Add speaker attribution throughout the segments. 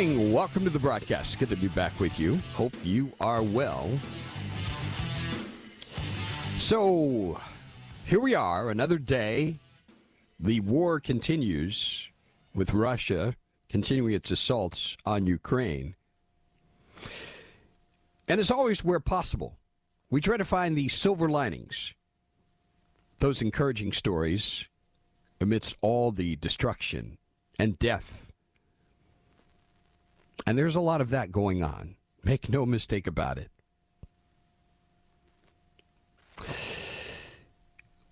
Speaker 1: Welcome to the broadcast. Good to be back with you. Hope you are well. So, here we are, another day. The war continues with Russia continuing its assaults on Ukraine. And as always, where possible, we try to find the silver linings, those encouraging stories amidst all the destruction and death and there's a lot of that going on. Make no mistake about it.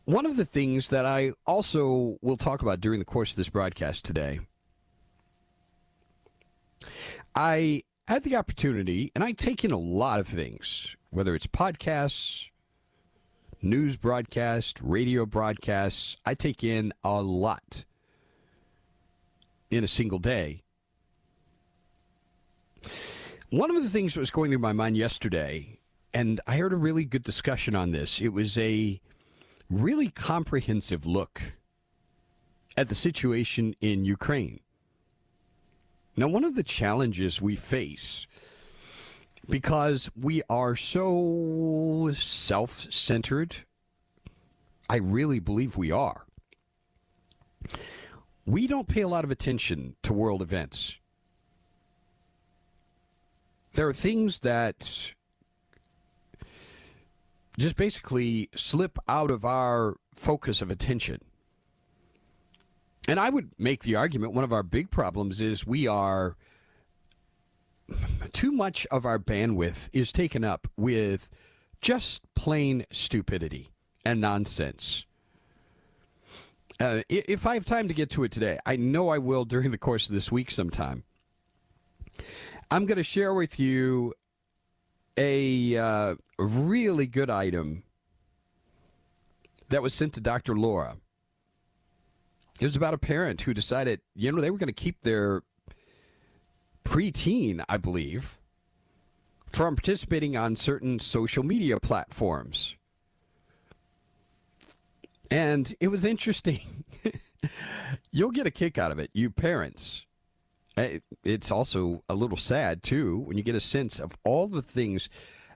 Speaker 1: One of the things that I also will talk about during the course of this broadcast today, I had the opportunity, and I take in a lot of things, whether it's podcasts, news broadcasts, radio broadcasts. I take in a lot in a single day. One of the things that was going through my mind yesterday, and I heard a really good discussion on this, it was a really comprehensive look at the situation in Ukraine. Now, one of the challenges we face, because we are so self centered, I really believe we are. We don't pay a lot of attention to world events there are things that just basically slip out of our focus of attention. And I would make the argument one of our big problems is we are too much of our bandwidth is taken up with just plain stupidity and nonsense. Uh, if I have time to get to it today, I know I will during the course of this week sometime. I'm going to share with you a uh, really good item that was sent to Dr. Laura. It was about a parent who decided, you know, they were going to keep their preteen, I believe, from participating on certain social media platforms. And it was interesting. You'll get a kick out of it, you parents. Eh, it's also a little sad, too, when you get a sense of all the things.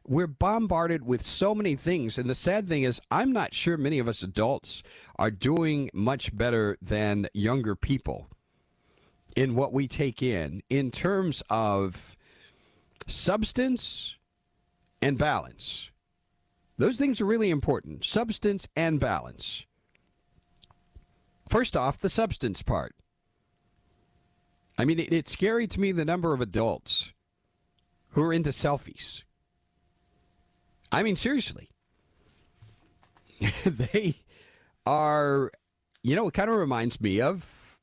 Speaker 1: We're bombarded with so many things. And the sad thing is, I'm not sure many of us adults are doing much better than younger people in what we take in, in terms of substance and balance. Those things are really important substance and balance. First off, the substance part. I mean, it, it's scary to me the number of adults who are into selfies. I mean, seriously. they are, you know, it kind of reminds me of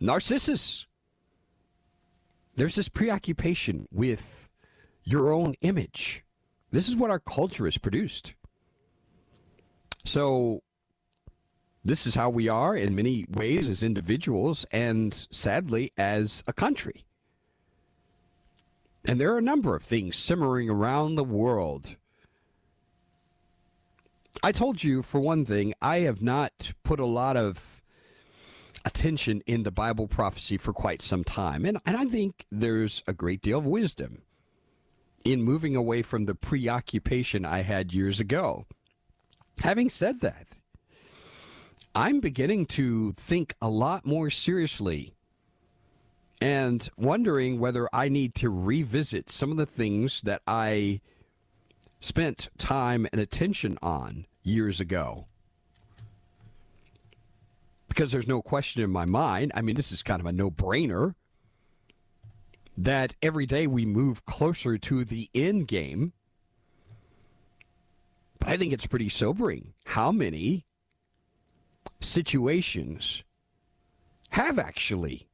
Speaker 1: Narcissus. There's this preoccupation with your own image. This is what our culture has produced. So this is how we are in many ways as individuals and sadly as a country. And there are a number of things simmering around the world. I told you, for one thing, I have not put a lot of attention into Bible prophecy for quite some time. And, and I think there's a great deal of wisdom in moving away from the preoccupation I had years ago. Having said that, I'm beginning to think a lot more seriously and wondering whether I need to revisit some of the things that I spent time and attention on years ago. Because there's no question in my mind, I mean, this is kind of a no brainer, that every day we move closer to the end game. But I think it's pretty sobering how many situations have actually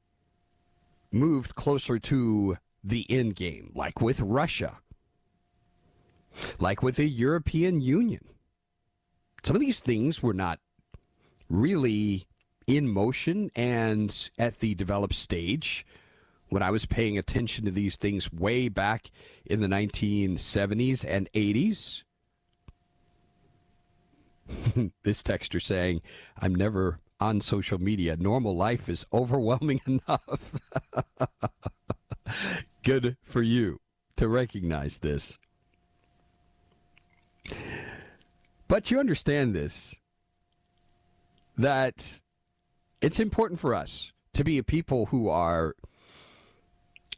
Speaker 1: moved closer to the end game, like with Russia, like with the European Union. Some of these things were not really in motion and at the developed stage when I was paying attention to these things way back in the 1970s and 80s. this texter saying, I'm never on social media. Normal life is overwhelming enough. Good for you to recognize this. But you understand this that it's important for us to be a people who are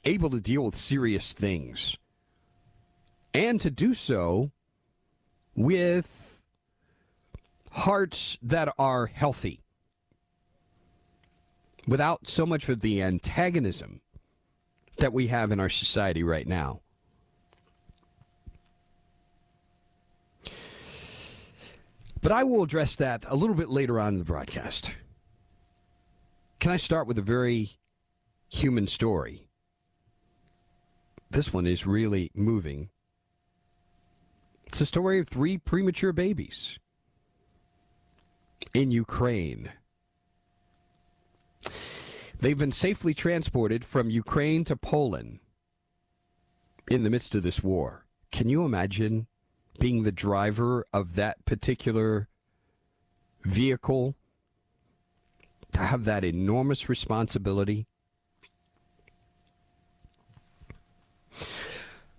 Speaker 1: able to deal with serious things and to do so with hearts that are healthy without so much of the antagonism that we have in our society right now. But I will address that a little bit later on in the broadcast. Can I start with a very human story? This one is really moving. It's a story of three premature babies in Ukraine. They've been safely transported from Ukraine to Poland in the midst of this war. Can you imagine being the driver of that particular vehicle? To have that enormous responsibility?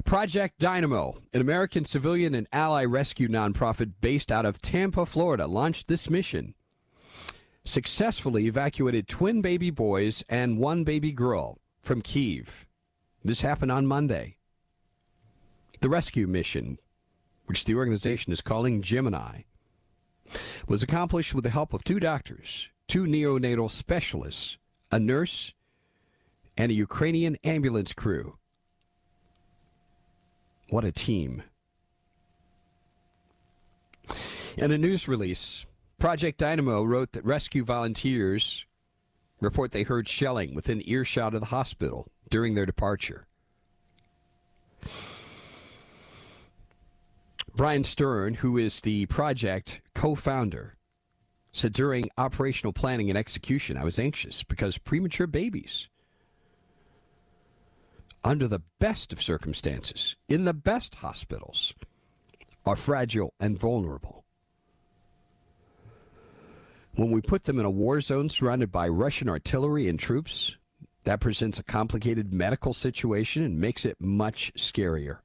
Speaker 1: Project Dynamo, an American civilian and ally rescue nonprofit based out of Tampa, Florida, launched this mission successfully evacuated twin baby boys and one baby girl from Kiev. This happened on Monday. The rescue mission, which the organization is calling Gemini, was accomplished with the help of two doctors, two neonatal specialists, a nurse, and a Ukrainian ambulance crew. What a team. In a news release, Project Dynamo wrote that rescue volunteers report they heard shelling within earshot of the hospital during their departure. Bryan Stern, who is the project co founder, said during operational planning and execution, I was anxious because premature babies, under the best of circumstances, in the best hospitals, are fragile and vulnerable. When we put them in a war zone surrounded by Russian artillery and troops, that presents a complicated medical situation and makes it much scarier.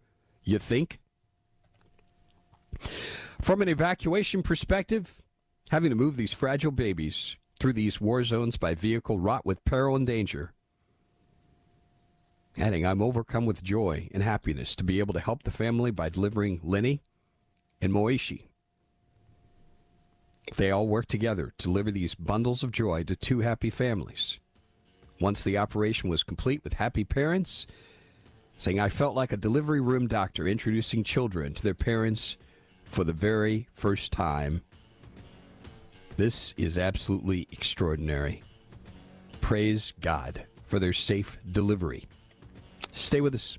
Speaker 1: You think? From an evacuation perspective, having to move these fragile babies through these war zones by vehicle wrought with peril and danger. Adding, I'm overcome with joy and happiness to be able to help the family by delivering Lenny and Moishi they all worked together to deliver these bundles of joy to two happy families. Once the operation was complete with happy parents, saying, I felt like a delivery room doctor introducing children to their parents for the very first time. This is absolutely extraordinary. Praise God for their safe delivery. Stay with us.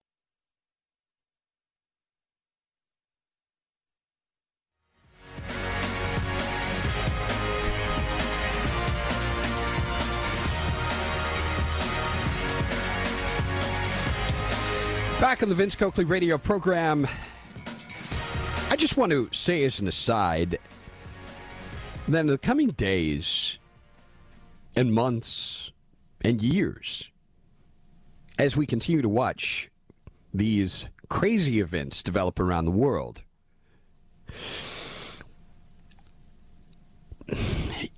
Speaker 1: Back on the Vince Coakley radio program, I just want to say as an aside that in the coming days and months and years, as we continue to watch these crazy events develop around the world,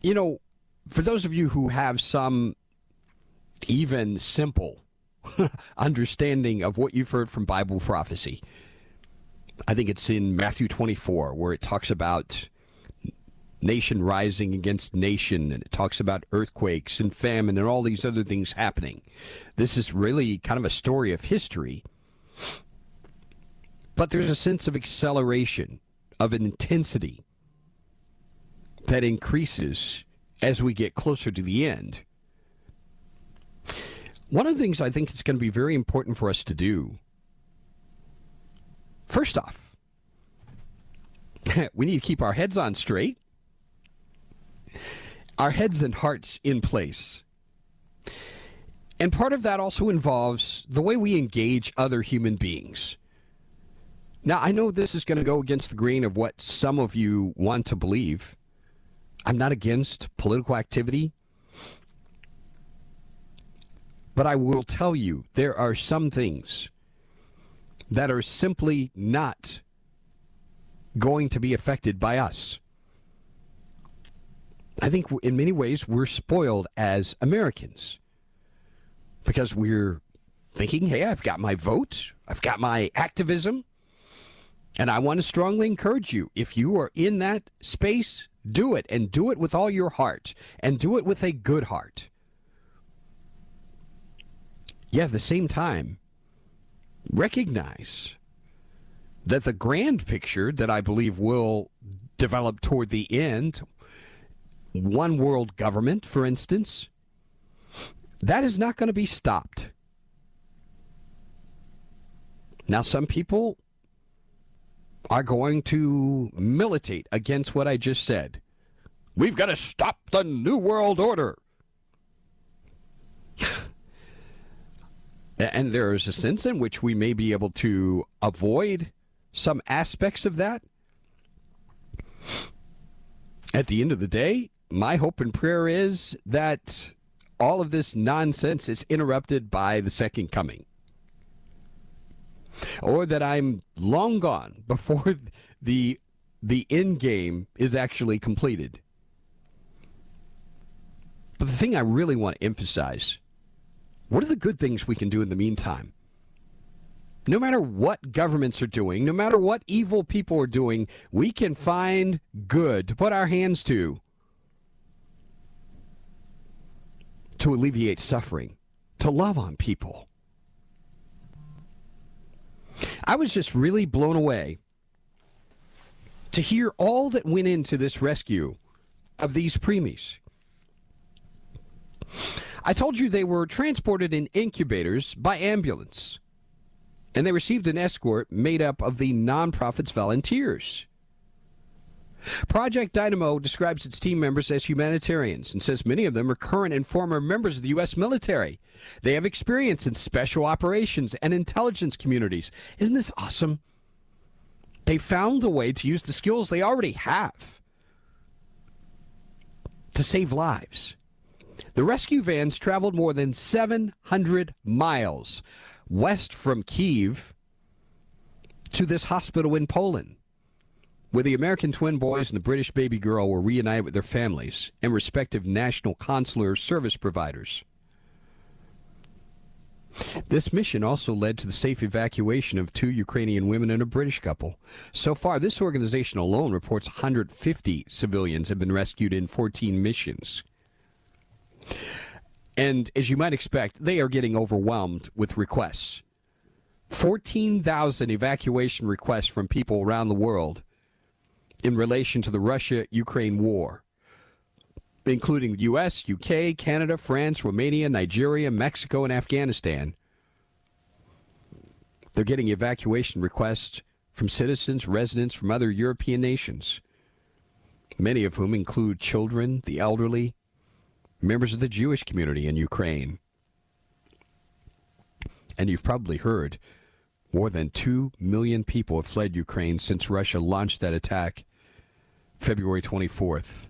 Speaker 1: you know, for those of you who have some even simple understanding of what you've heard from Bible prophecy. I think it's in Matthew 24 where it talks about nation rising against nation and it talks about earthquakes and famine and all these other things happening. This is really kind of a story of history. But there's a sense of acceleration, of intensity that increases as we get closer to the end. One of the things I think it's going to be very important for us to do, first off, we need to keep our heads on straight, our heads and hearts in place. And part of that also involves the way we engage other human beings. Now, I know this is going to go against the grain of what some of you want to believe. I'm not against political activity. But I will tell you, there are some things that are simply not going to be affected by us. I think in many ways we're spoiled as Americans because we're thinking, hey, I've got my vote, I've got my activism, and I want to strongly encourage you if you are in that space, do it and do it with all your heart and do it with a good heart. Yet at the same time, recognize that the grand picture that I believe will develop toward the end, one world government, for instance, that is not going to be stopped. Now, some people are going to militate against what I just said. We've got to stop the New World Order. And there is a sense in which we may be able to avoid some aspects of that. At the end of the day, my hope and prayer is that all of this nonsense is interrupted by the second coming. Or that I'm long gone before the the end game is actually completed. But the thing I really want to emphasize what are the good things we can do in the meantime? No matter what governments are doing, no matter what evil people are doing, we can find good to put our hands to to alleviate suffering, to love on people. I was just really blown away to hear all that went into this rescue of these preemies. I told you they were transported in incubators by ambulance, and they received an escort made up of the nonprofit's volunteers. Project Dynamo describes its team members as humanitarians and says many of them are current and former members of the U.S. military. They have experience in special operations and intelligence communities. Isn't this awesome? They found a way to use the skills they already have to save lives. The rescue vans traveled more than 700 miles west from Kiev to this hospital in Poland. where the American twin boys and the British baby girl were reunited with their families and respective national consular service providers. This mission also led to the safe evacuation of two Ukrainian women and a British couple. So far, this organization alone reports 150 civilians have been rescued in 14 missions. And as you might expect, they are getting overwhelmed with requests. 14,000 evacuation requests from people around the world in relation to the Russia Ukraine war, including the U.S., UK, Canada, France, Romania, Nigeria, Mexico, and Afghanistan. They're getting evacuation requests from citizens, residents from other European nations, many of whom include children, the elderly, members of the Jewish community in Ukraine. And you've probably heard more than 2 million people have fled Ukraine since Russia launched that attack February 24th.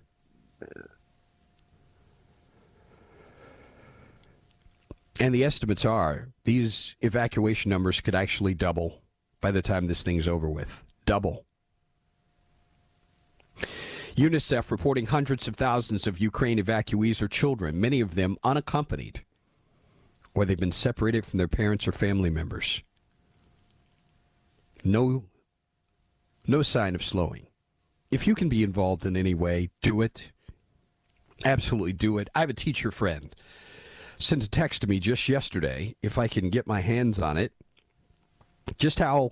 Speaker 1: And the estimates are these evacuation numbers could actually double by the time this thing's over with. Double. UNICEF reporting hundreds of thousands of Ukraine evacuees are children, many of them unaccompanied, or they've been separated from their parents or family members. No, no sign of slowing. If you can be involved in any way, do it. Absolutely do it. I have a teacher friend sent a text to me just yesterday, if I can get my hands on it, just how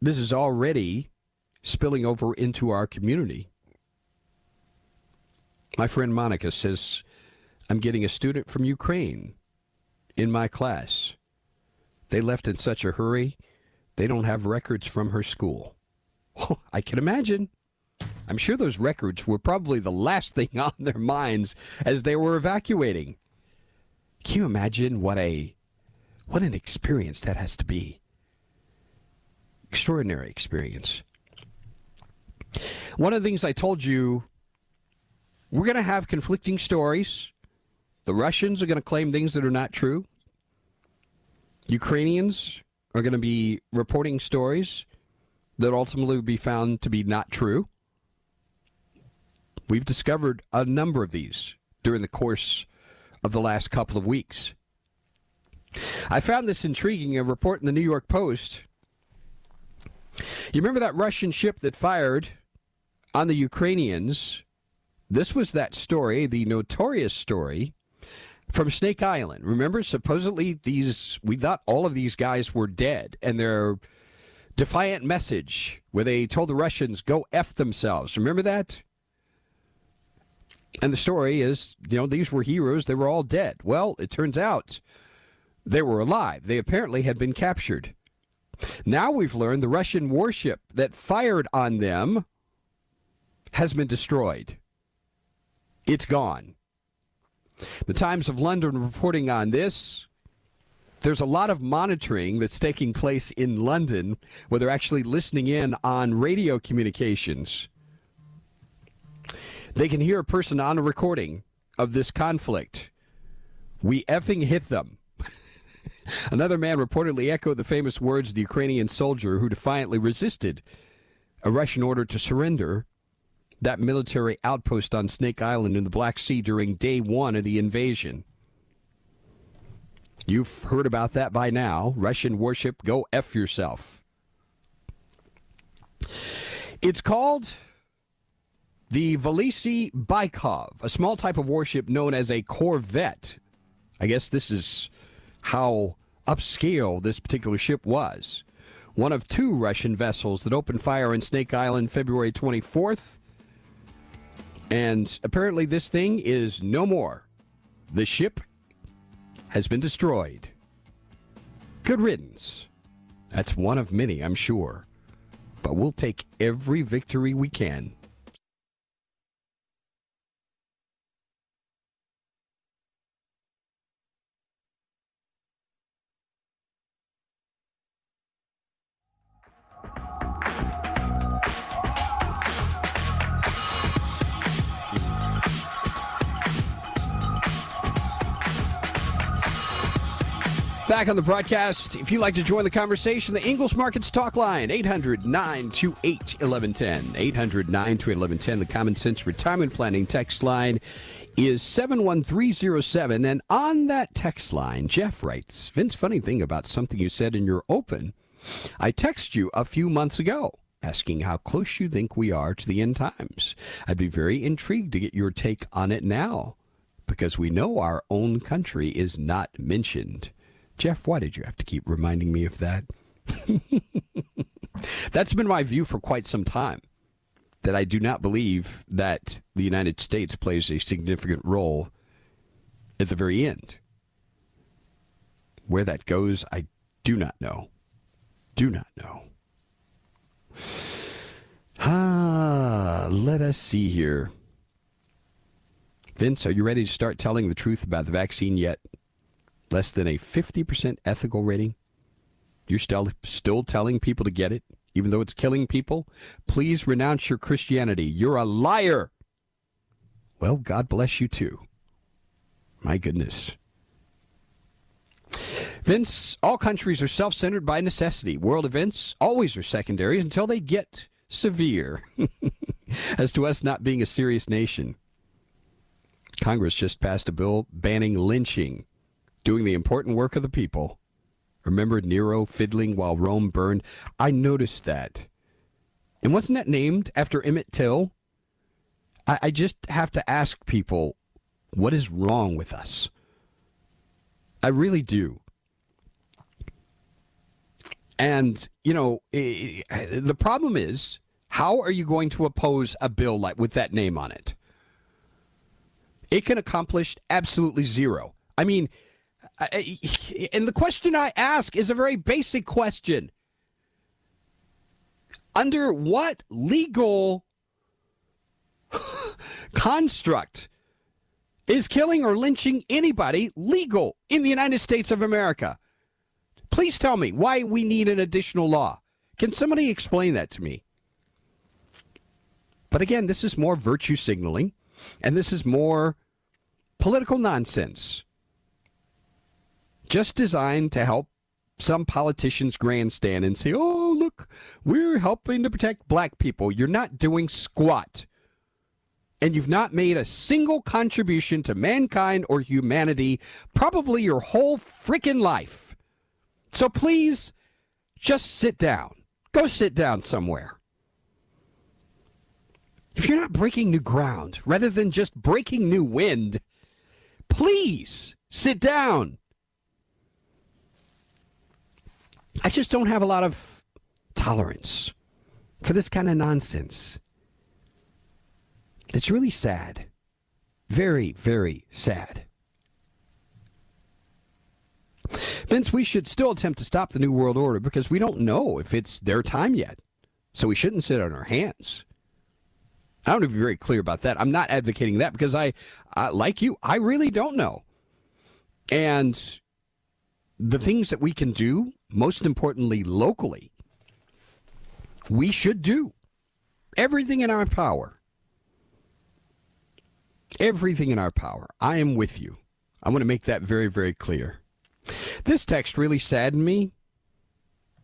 Speaker 1: this is already spilling over into our community. My friend Monica says, I'm getting a student from Ukraine in my class. They left in such a hurry, they don't have records from her school. Oh, I can imagine. I'm sure those records were probably the last thing on their minds as they were evacuating. Can you imagine what a what an experience that has to be? Extraordinary experience. One of the things I told you, we're going to have conflicting stories. The Russians are going to claim things that are not true. Ukrainians are going to be reporting stories that ultimately will be found to be not true. We've discovered a number of these during the course of the last couple of weeks. I found this intriguing a report in the New York Post. You remember that Russian ship that fired on the Ukrainians? This was that story, the notorious story from Snake Island. Remember, supposedly these we thought all of these guys were dead, and their defiant message where they told the Russians go f themselves. Remember that? And the story is, you know, these were heroes. They were all dead. Well, it turns out they were alive. They apparently had been captured. Now we've learned the Russian warship that fired on them has been destroyed. It's gone. The Times of London reporting on this. There's a lot of monitoring that's taking place in London where they're actually listening in on radio communications. They can hear a person on a recording of this conflict. We effing hit them. Another man reportedly echoed the famous words of the Ukrainian soldier who defiantly resisted a Russian order to surrender that military outpost on Snake Island in the Black Sea during day one of the invasion. You've heard about that by now. Russian warship, go F yourself. It's called the Vasily Bykov, a small type of warship known as a corvette. I guess this is how upscale this particular ship was. One of two Russian vessels that opened fire on Snake Island February 24th. And apparently, this thing is no more. The ship has been destroyed. Good riddance. That's one of many, I'm sure. But we'll take every victory we can. Back on the broadcast. If you'd like to join the conversation, the Ingles Markets Talk Line, 800 928 1110. 800 928 1110. The Common Sense Retirement Planning text line is 71307. And on that text line, Jeff writes Vince, funny thing about something you said in your open. I texted you a few months ago asking how close you think we are to the end times. I'd be very intrigued to get your take on it now because we know our own country is not mentioned. Jeff, why did you have to keep reminding me of that? That's been my view for quite some time. That I do not believe that the United States plays a significant role at the very end. Where that goes, I do not know. Do not know. Ah, let us see here. Vince, are you ready to start telling the truth about the vaccine yet? Less than a 50% ethical rating? You're still, still telling people to get it, even though it's killing people? Please renounce your Christianity. You're a liar. Well, God bless you too. My goodness. Vince, all countries are self centered by necessity. World events always are secondaries until they get severe. As to us not being a serious nation, Congress just passed a bill banning lynching doing the important work of the people. Remember Nero fiddling while Rome burned? I noticed that. And wasn't that named after Emmett Till? I, I just have to ask people, what is wrong with us? I really do. And, you know, the problem is, how are you going to oppose a bill like with that name on it? It can accomplish absolutely zero. I mean, and the question I ask is a very basic question. Under what legal construct is killing or lynching anybody legal in the United States of America? Please tell me why we need an additional law. Can somebody explain that to me? But again, this is more virtue signaling, and this is more political nonsense just designed to help some politicians grandstand and say, oh, look, we're helping to protect black people. You're not doing squat. And you've not made a single contribution to mankind or humanity, probably your whole freaking life. So please, just sit down. Go sit down somewhere. If you're not breaking new ground, rather than just breaking new wind, please sit down. I just don't have a lot of tolerance for this kind of nonsense. It's really sad. Very, very sad. Vince, we should still attempt to stop the New World Order because we don't know if it's their time yet. So we shouldn't sit on our hands. I want to be very clear about that. I'm not advocating that because I, I like you, I really don't know. And the things that we can do most importantly, locally, we should do everything in our power. Everything in our power. I am with you. I want to make that very, very clear. This text really saddened me.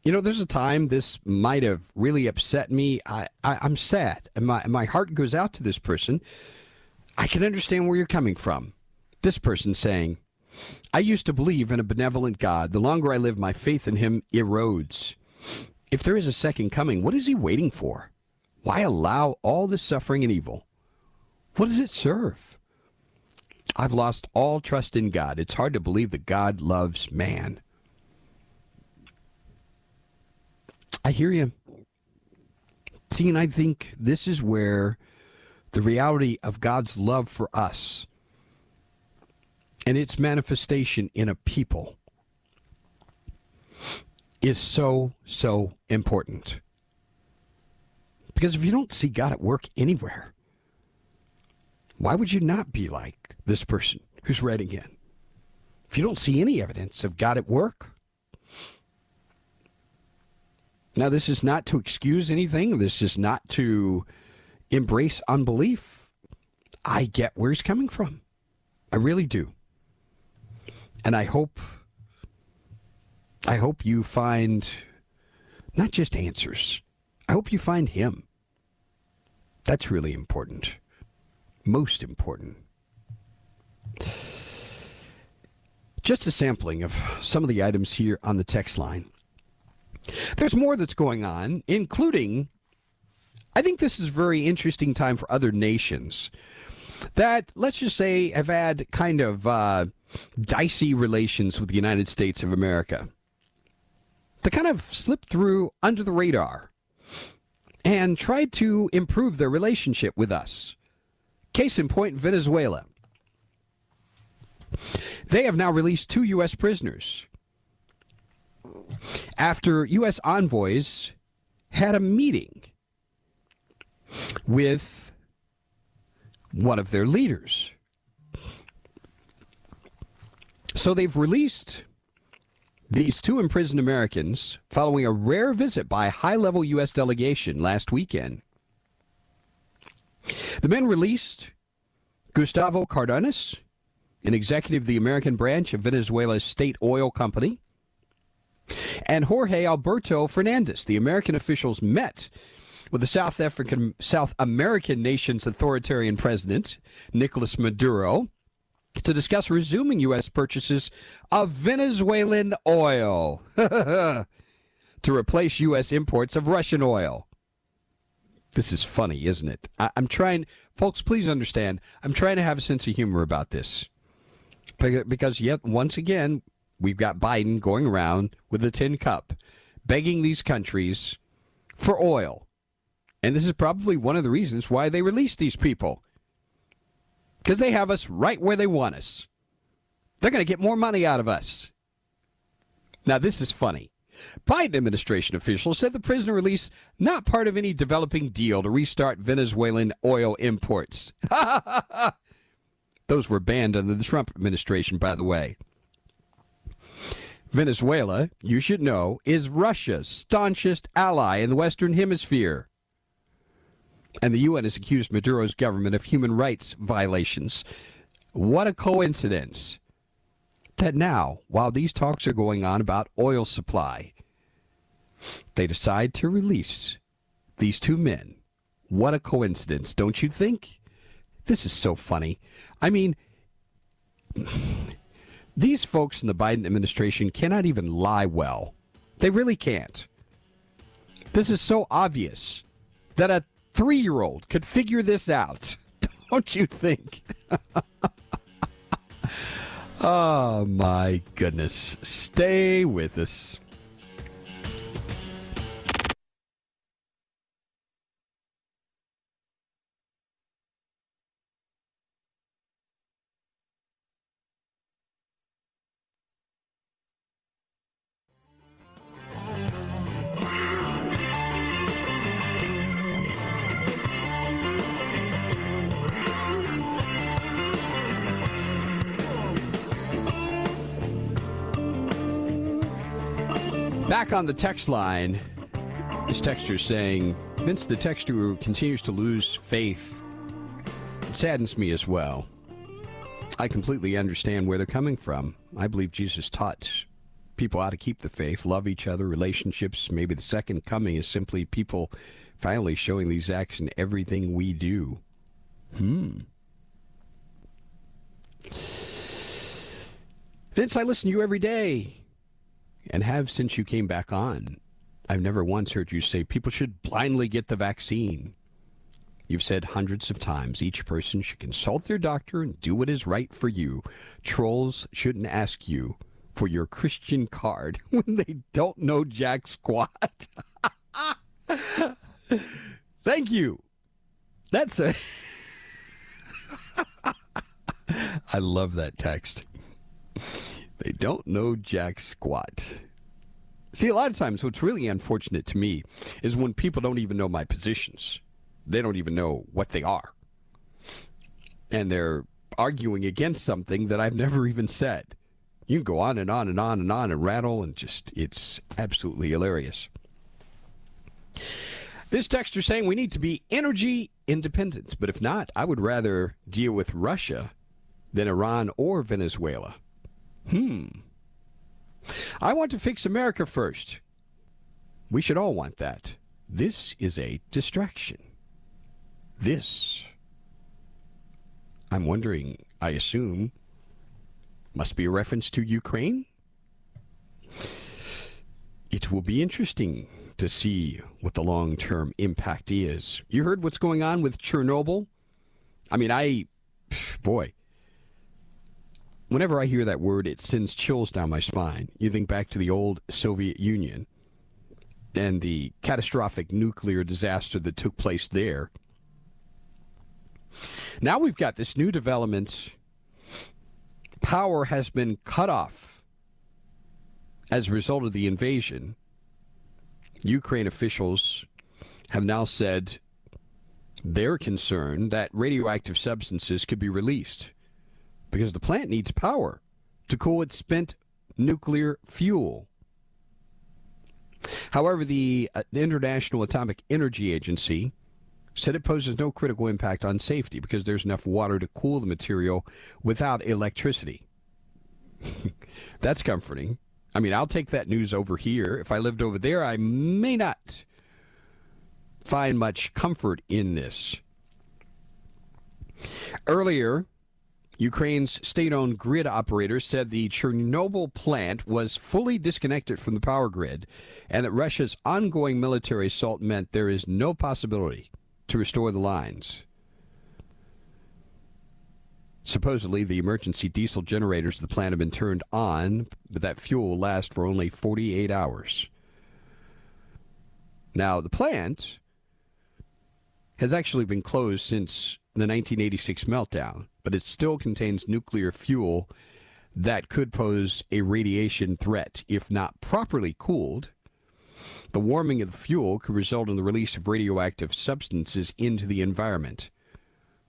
Speaker 1: You know, there's a time this might have really upset me. I, I, am sad, and my, my heart goes out to this person. I can understand where you're coming from. This person saying, I used to believe in a benevolent God. The longer I live, my faith in him erodes. If there is a second coming, what is he waiting for? Why allow all this suffering and evil? What does it serve? I've lost all trust in God. It's hard to believe that God loves man. I hear you. See, and I think this is where the reality of God's love for us and its manifestation in a people is so, so important. Because if you don't see God at work anywhere, why would you not be like this person who's writing in? If you don't see any evidence of God at work, now this is not to excuse anything, this is not to embrace unbelief. I get where he's coming from. I really do. And I hope I hope you find not just answers, I hope you find Him. That's really important. Most important. Just a sampling of some of the items here on the text line. There's more that's going on, including, I think this is a very interesting time for other nations that, let's just say, have had kind of uh, dicey relations with the United States of America. They kind of slipped through under the radar and tried to improve their relationship with us. Case in point, Venezuela. They have now released two U.S. prisoners after U.S. envoys had a meeting with one of their leaders. So they've released these two imprisoned Americans following a rare visit by a high level U.S. delegation last weekend. The men released Gustavo Cardenas, an executive of the American branch of Venezuela's state oil company, and Jorge Alberto Fernandez. The American officials met with the South African South American nation's authoritarian president, Nicolas Maduro, to discuss resuming U.S. purchases of Venezuelan oil to replace U.S. imports of Russian oil. This is funny, isn't it? I- am trying, folks, please understand, I'm trying to have a sense of humor about this. Because, yet, once again, we've got Biden going around with a tin cup, begging these countries for oil. And this is probably one of the reasons why they released these people. Because they have us right where they want us. They're going to get more money out of us. Now, this is funny. Biden administration officials said the prisoner release not part of any developing deal to restart Venezuelan oil imports. Those were banned under the Trump administration, by the way. Venezuela, you should know, is Russia's staunchest ally in the Western Hemisphere. And the UN has accused Maduro's government of human rights violations. What a coincidence that now, while these talks are going on about oil supply, they decide to release these two men. What a coincidence, don't you think? This is so funny. I mean, these folks in the Biden administration cannot even lie well. They really can't. This is so obvious that a three year old could figure this out. Don't you think? oh, my goodness. Stay with us. On the text line, this texture is saying, Vince, the texture continues to lose faith. It saddens me as well. I completely understand where they're coming from. I believe Jesus taught people how to keep the faith, love each other, relationships. Maybe the second coming is simply people finally showing these acts in everything we do. Hmm. Vince, I listen to you every day and have since you came back on. I've never once heard you say people should blindly get the vaccine. You've said hundreds of times each person should consult their doctor and do what is right for you. Trolls shouldn't ask you for your Christian card when they don't know jack squat. Thank you. That's a. I love that text. They don't know jack squat. See, a lot of times what's really unfortunate to me is when people don't even know my positions. They don't even know what they are. And they're arguing against something that I've never even said. You can go on and on and on and on and rattle and just, it's absolutely hilarious. This texter saying we need to be energy independent, but if not, I would rather deal with Russia than Iran or Venezuela. Hmm. I want to fix America first. We should all want that. This is a distraction. This, I'm wondering, I assume, must be a reference to Ukraine? It will be interesting to see what the long term impact is. You heard what's going on with Chernobyl? I mean, I, boy, whenever I hear that word, it sends chills down my spine. You think back to the old Soviet Union and the catastrophic nuclear disaster that took place there. Now we've got this new development. Power has been cut off as a result of the invasion. Ukraine officials have now said they're concerned that radioactive substances could be released because the plant needs power to cool its spent nuclear fuel. However, the uh, International Atomic Energy Agency said it poses no critical impact on safety because there's enough water to cool the material without electricity. That's comforting. I mean, I'll take that news over here. If I lived over there, I may not find much comfort in this. Earlier, Ukraine's state owned grid operator said the Chernobyl plant was fully disconnected from the power grid and that Russia's ongoing military assault meant there is no possibility to restore the lines. Supposedly, the emergency diesel generators of the plant have been turned on, but that fuel will last for only 48 hours. Now, the plant has actually been closed since the 1986 meltdown but it still contains nuclear fuel that could pose a radiation threat if not properly cooled. The warming of the fuel could result in the release of radioactive substances into the environment,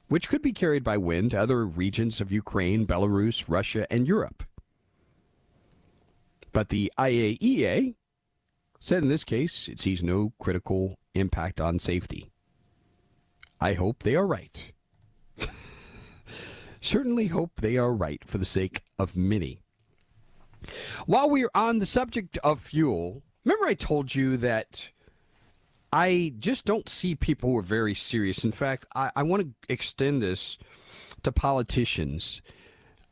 Speaker 1: which could be carried by wind to other regions of Ukraine, Belarus, Russia, and Europe. But the IAEA said in this case it sees no critical impact on safety. I hope they are right certainly hope they are right for the sake of many. While we are on the subject of fuel, remember I told you that I just don't see people who are very serious. In fact, I, I want to extend this to politicians.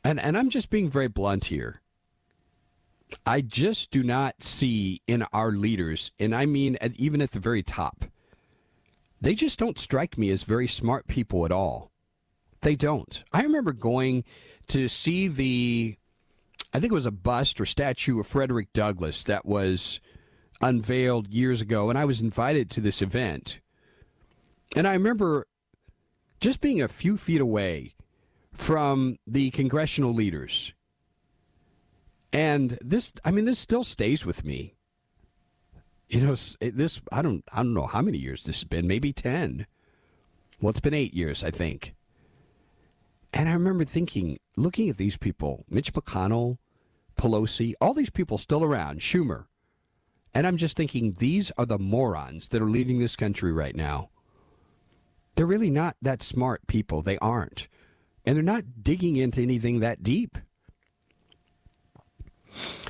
Speaker 1: And, and I'm just being very blunt here. I just do not see in our leaders, and I mean at, even at the very top, they just don't strike me as very smart people at all. They don't. I remember going to see the, I think it was a bust or statue of Frederick Douglass that was unveiled years ago, and I was invited to this event. And I remember just being a few feet away from the congressional leaders. And this, I mean, this still stays with me. You know, this, I don't, I don't know how many years this has been, maybe 10. Well, it's been eight years, I think. And I remember thinking, looking at these people, Mitch McConnell, Pelosi, all these people still around, Schumer. And I'm just thinking, these are the morons that are leading this country right now. They're really not that smart people. They aren't. And they're not digging into anything that deep.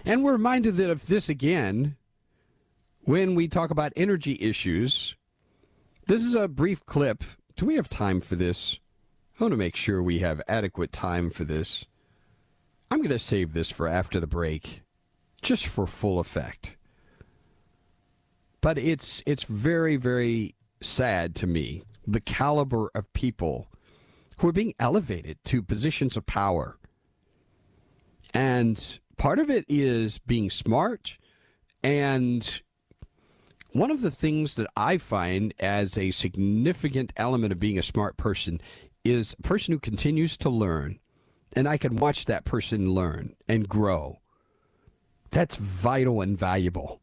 Speaker 1: And we're reminded that of this again when we talk about energy issues. This is a brief clip. Do we have time for this? I want to make sure we have adequate time for this. I'm going to save this for after the break, just for full effect. But it's it's very very sad to me the caliber of people who are being elevated to positions of power. And part of it is being smart and one of the things that I find as a significant element of being a smart person is a person who continues to learn, and I can watch that person learn and grow. That's vital and valuable.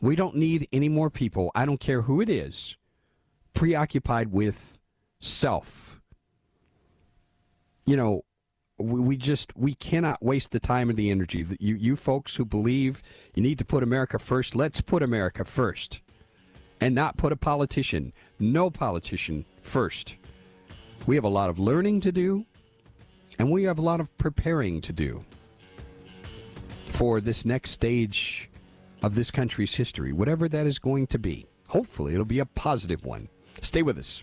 Speaker 1: We don't need any more people, I don't care who it is, preoccupied with self. You know, we, we just we cannot waste the time and the energy. You you folks who believe you need to put America first, let's put America first. And not put a politician, no politician first. We have a lot of learning to do, and we have a lot of preparing to do. for this next stage of this country's history, whatever that is going to be. Hopefully, it'll be a positive one. Stay with us.